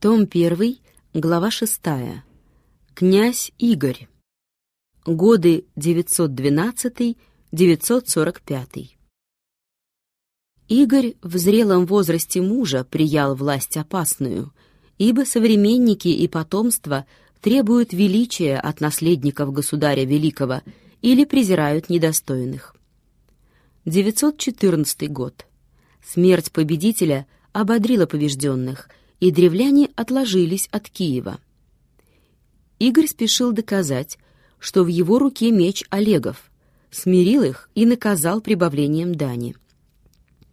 Том 1, глава 6. Князь Игорь. Годы 912-945. Игорь в зрелом возрасте мужа приял власть опасную, ибо современники и потомство требуют величия от наследников государя великого или презирают недостойных. 914 год. Смерть победителя ободрила побежденных – и древляне отложились от Киева. Игорь спешил доказать, что в его руке меч Олегов, смирил их и наказал прибавлением дани.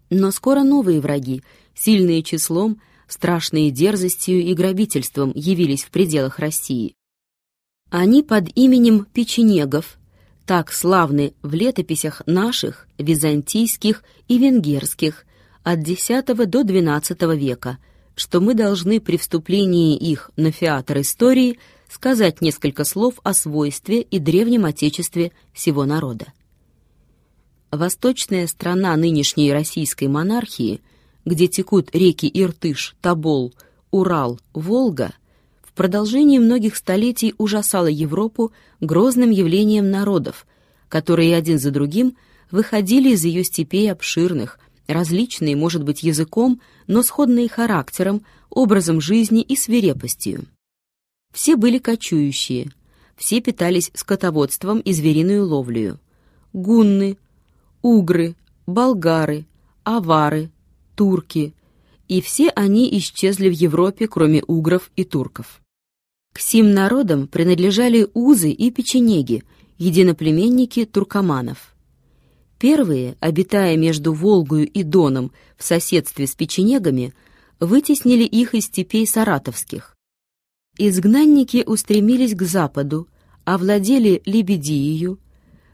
Но скоро новые враги, сильные числом, страшные дерзостью и грабительством, явились в пределах России. Они под именем печенегов, так славны в летописях наших, византийских и венгерских, от X до XII века – что мы должны при вступлении их на фиатр истории сказать несколько слов о свойстве и древнем отечестве всего народа. Восточная страна нынешней российской монархии, где текут реки Иртыш, Тобол, Урал, Волга, в продолжении многих столетий ужасала Европу грозным явлением народов, которые один за другим выходили из ее степей обширных, различные, может быть, языком, но сходные характером, образом жизни и свирепостью. Все были кочующие, все питались скотоводством и звериную ловлею. Гунны, угры, болгары, авары, турки, и все они исчезли в Европе, кроме угров и турков. К сим народам принадлежали узы и печенеги, единоплеменники туркоманов. Первые, обитая между Волгою и Доном в соседстве с печенегами, вытеснили их из степей саратовских. Изгнанники устремились к западу, овладели Лебедией,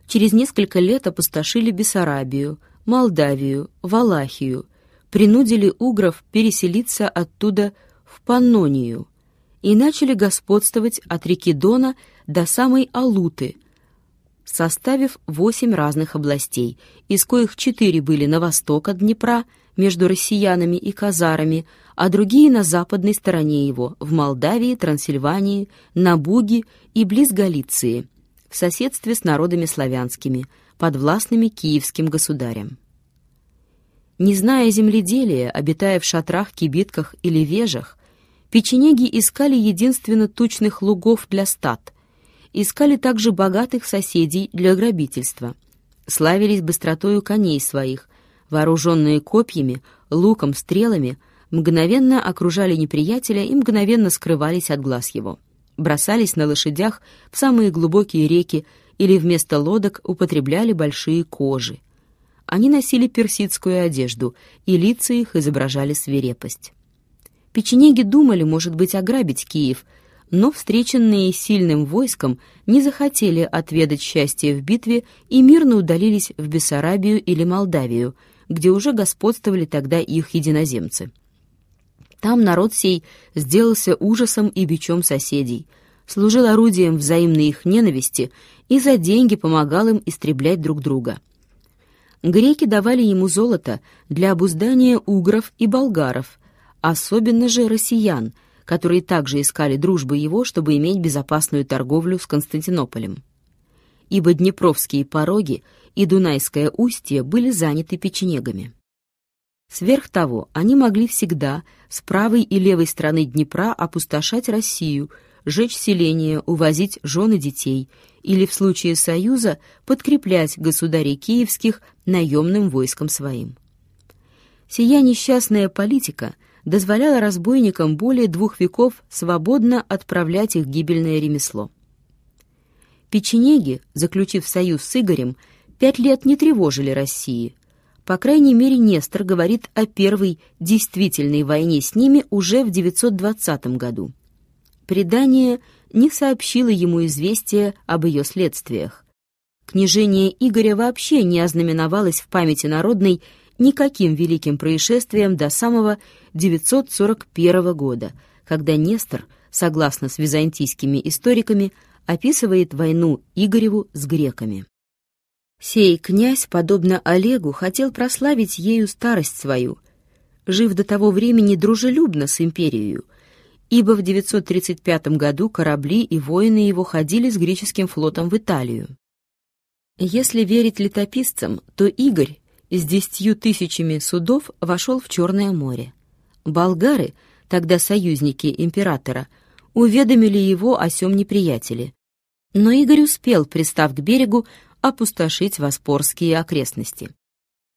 через несколько лет опустошили Бессарабию, Молдавию, Валахию, принудили угров переселиться оттуда в Паннонию и начали господствовать от реки Дона до самой Алуты, составив восемь разных областей, из коих четыре были на восток от Днепра, между россиянами и казарами, а другие на западной стороне его, в Молдавии, Трансильвании, на Буге и близ Галиции, в соседстве с народами славянскими, подвластными киевским государям. Не зная земледелия, обитая в шатрах, кибитках или вежах, печенеги искали единственно тучных лугов для стад, искали также богатых соседей для грабительства. Славились быстротою коней своих, вооруженные копьями, луком, стрелами, мгновенно окружали неприятеля и мгновенно скрывались от глаз его. Бросались на лошадях в самые глубокие реки или вместо лодок употребляли большие кожи. Они носили персидскую одежду, и лица их изображали свирепость. Печенеги думали, может быть, ограбить Киев — но встреченные сильным войском не захотели отведать счастья в битве и мирно удалились в Бессарабию или Молдавию, где уже господствовали тогда их единоземцы. Там народ сей сделался ужасом и бичом соседей, служил орудием взаимной их ненависти и за деньги помогал им истреблять друг друга. Греки давали ему золото для обуздания угров и болгаров, особенно же россиян, которые также искали дружбы его, чтобы иметь безопасную торговлю с Константинополем. Ибо Днепровские пороги и Дунайское устье были заняты печенегами. Сверх того, они могли всегда с правой и левой стороны Днепра опустошать Россию, жечь селения, увозить жены детей или, в случае союза, подкреплять государей киевских наемным войском своим. Сия несчастная политика — дозволяла разбойникам более двух веков свободно отправлять их гибельное ремесло. Печенеги, заключив союз с Игорем, пять лет не тревожили России. По крайней мере, Нестор говорит о первой действительной войне с ними уже в 920 году. Предание не сообщило ему известия об ее следствиях. Княжение Игоря вообще не ознаменовалось в памяти народной никаким великим происшествием до самого 941 года, когда Нестор, согласно с византийскими историками, описывает войну Игореву с греками. Сей князь, подобно Олегу, хотел прославить ею старость свою, жив до того времени дружелюбно с империей, ибо в 935 году корабли и воины его ходили с греческим флотом в Италию. Если верить летописцам, то Игорь с десятью тысячами судов вошел в Черное море. Болгары, тогда союзники императора, уведомили его о сём неприятеле. Но Игорь успел, пристав к берегу, опустошить Воспорские окрестности.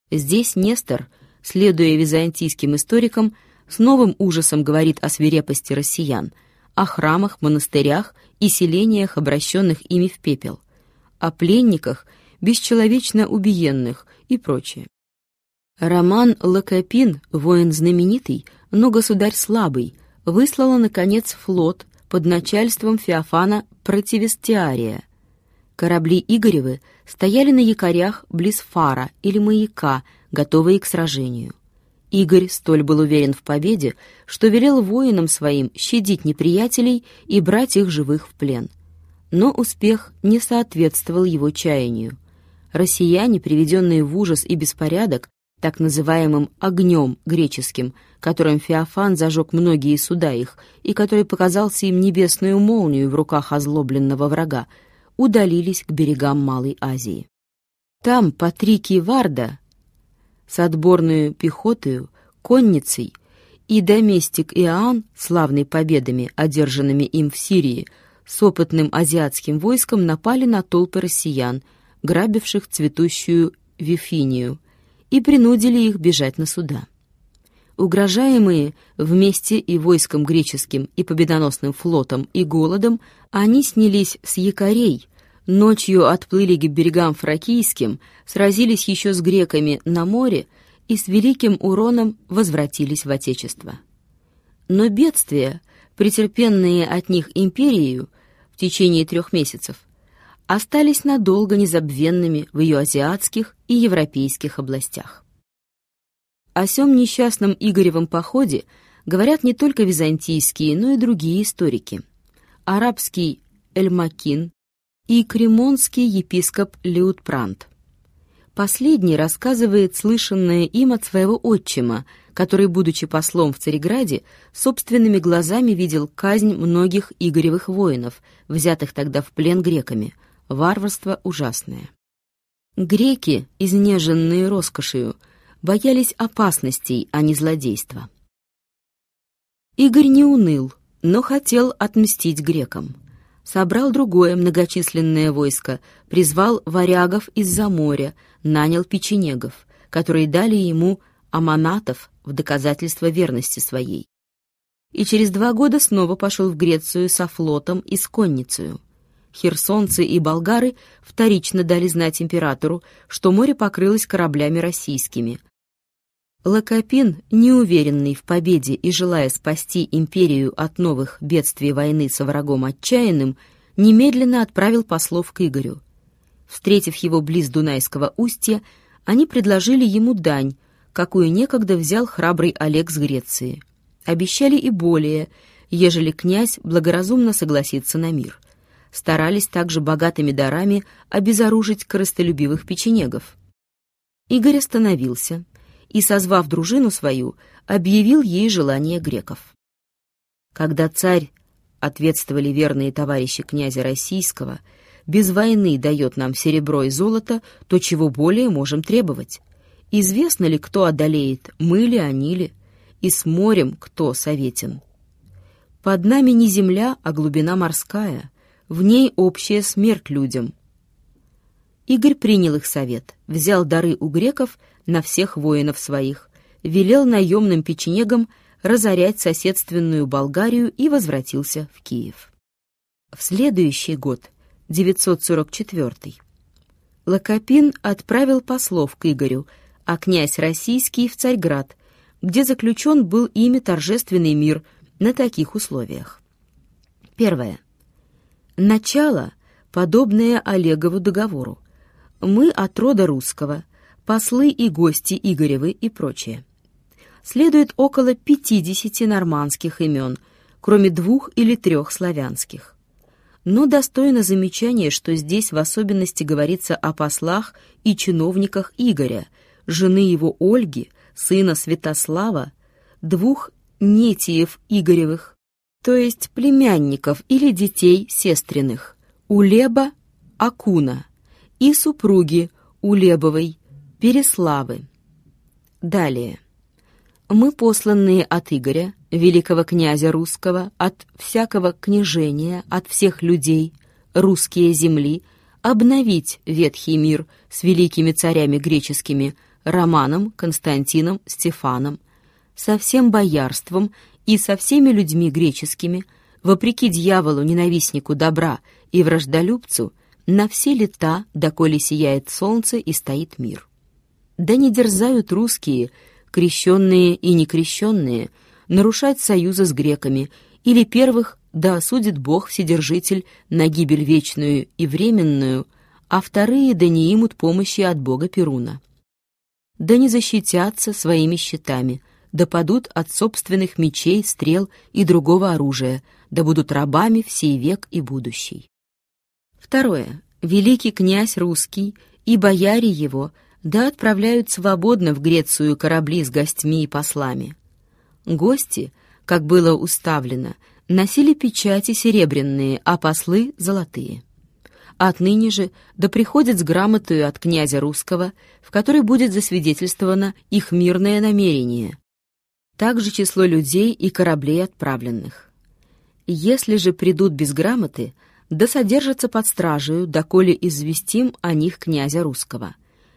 Здесь Нестор, следуя византийским историкам, с новым ужасом говорит о свирепости россиян, о храмах, монастырях и селениях, обращенных ими в пепел, о пленниках, бесчеловечно убиенных и прочее. Роман Лакопин, воин знаменитый, но государь слабый, выслала, наконец, флот под начальством Феофана Противестиария. Корабли Игоревы стояли на якорях близ фара или маяка, готовые к сражению. Игорь столь был уверен в победе, что велел воинам своим щадить неприятелей и брать их живых в плен. Но успех не соответствовал его чаянию. Россияне, приведенные в ужас и беспорядок, так называемым «огнем» греческим, которым Феофан зажег многие суда их и который показался им небесную молнию в руках озлобленного врага, удалились к берегам Малой Азии. Там Патрикий Варда, с отборную пехотою, конницей, и доместик Иоанн, славный победами, одержанными им в Сирии, с опытным азиатским войском напали на толпы россиян, грабивших цветущую Вифинию, и принудили их бежать на суда. Угрожаемые вместе и войском греческим, и победоносным флотом, и голодом, они снялись с якорей, Ночью отплыли к берегам фракийским, сразились еще с греками на море и с великим уроном возвратились в Отечество. Но бедствия, претерпенные от них империей в течение трех месяцев, остались надолго незабвенными в ее азиатских и европейских областях. О сём несчастном Игоревом походе говорят не только византийские, но и другие историки. Арабский Эльмакин и кремонский епископ Леутпрант. Последний рассказывает слышанное им от своего отчима, который, будучи послом в Цареграде, собственными глазами видел казнь многих Игоревых воинов, взятых тогда в плен греками. Варварство ужасное. Греки, изнеженные роскошью, боялись опасностей, а не злодейства. Игорь не уныл, но хотел отмстить грекам собрал другое многочисленное войско, призвал варягов из-за моря, нанял печенегов, которые дали ему аманатов в доказательство верности своей. И через два года снова пошел в Грецию со флотом и с конницей. Херсонцы и болгары вторично дали знать императору, что море покрылось кораблями российскими, Лакопин, неуверенный в победе и желая спасти империю от новых бедствий войны со врагом отчаянным, немедленно отправил послов к Игорю. Встретив его близ Дунайского устья, они предложили ему дань, какую некогда взял храбрый Олег с Греции. Обещали и более, ежели князь благоразумно согласится на мир. Старались также богатыми дарами обезоружить корыстолюбивых печенегов. Игорь остановился — и, созвав дружину свою, объявил ей желание греков. Когда царь, ответствовали верные товарищи князя Российского, без войны дает нам серебро и золото, то чего более можем требовать? Известно ли, кто одолеет, мы ли, они ли? И с морем кто советен? Под нами не земля, а глубина морская, в ней общая смерть людям. Игорь принял их совет, взял дары у греков на всех воинов своих, велел наемным печенегам разорять соседственную Болгарию и возвратился в Киев. В следующий год, 944 Лакопин отправил послов к Игорю, а князь Российский в Царьград, где заключен был ими торжественный мир на таких условиях. Первое. Начало, подобное Олегову договору. Мы от рода русского – послы и гости Игоревы и прочее. Следует около 50 нормандских имен, кроме двух или трех славянских. Но достойно замечания, что здесь в особенности говорится о послах и чиновниках Игоря, жены его Ольги, сына Святослава, двух нетиев Игоревых, то есть племянников или детей сестренных, Улеба Акуна и супруги Улебовой Переславы. Далее. Мы, посланные от Игоря, великого князя русского, от всякого княжения, от всех людей, русские земли, обновить ветхий мир с великими царями греческими Романом, Константином, Стефаном, со всем боярством и со всеми людьми греческими, вопреки дьяволу, ненавистнику добра и враждолюбцу, на все лета, доколе сияет солнце и стоит мир. Да не дерзают русские, крещенные и некрещенные, нарушать союза с греками, или первых да осудит Бог Вседержитель на гибель вечную и временную, а вторые да не имут помощи от Бога Перуна. Да не защитятся своими щитами, да падут от собственных мечей, стрел и другого оружия, да будут рабами всей век и будущий. Второе. Великий князь русский и бояре его да отправляют свободно в Грецию корабли с гостьми и послами. Гости, как было уставлено, носили печати серебряные, а послы — золотые. Отныне же да приходят с грамотою от князя русского, в которой будет засвидетельствовано их мирное намерение. Также число людей и кораблей отправленных. Если же придут без грамоты, да содержатся под стражею, доколе известим о них князя русского.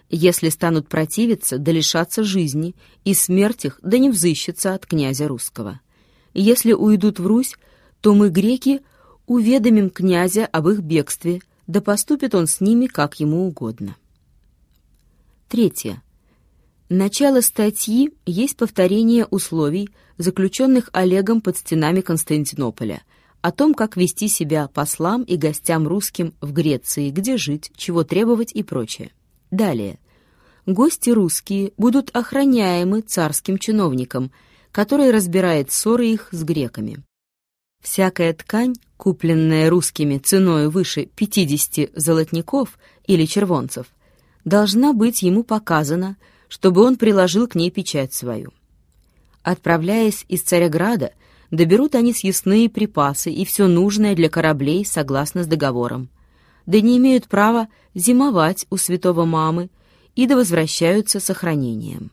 Если станут противиться, да лишаться жизни, и смерть их да не взыщется от князя русского. Если уйдут в Русь, то мы, греки, уведомим князя об их бегстве, да поступит он с ними, как ему угодно. Третье. Начало статьи есть повторение условий, заключенных Олегом под стенами Константинополя, о том, как вести себя послам и гостям русским в Греции, где жить, чего требовать и прочее. Далее. Гости русские будут охраняемы царским чиновником – который разбирает ссоры их с греками. Всякая ткань, купленная русскими ценой выше 50 золотников или червонцев, должна быть ему показана, чтобы он приложил к ней печать свою. Отправляясь из Царяграда, доберут они съестные припасы и все нужное для кораблей согласно с договором. Да не имеют права зимовать у святого мамы и да возвращаются с охранением.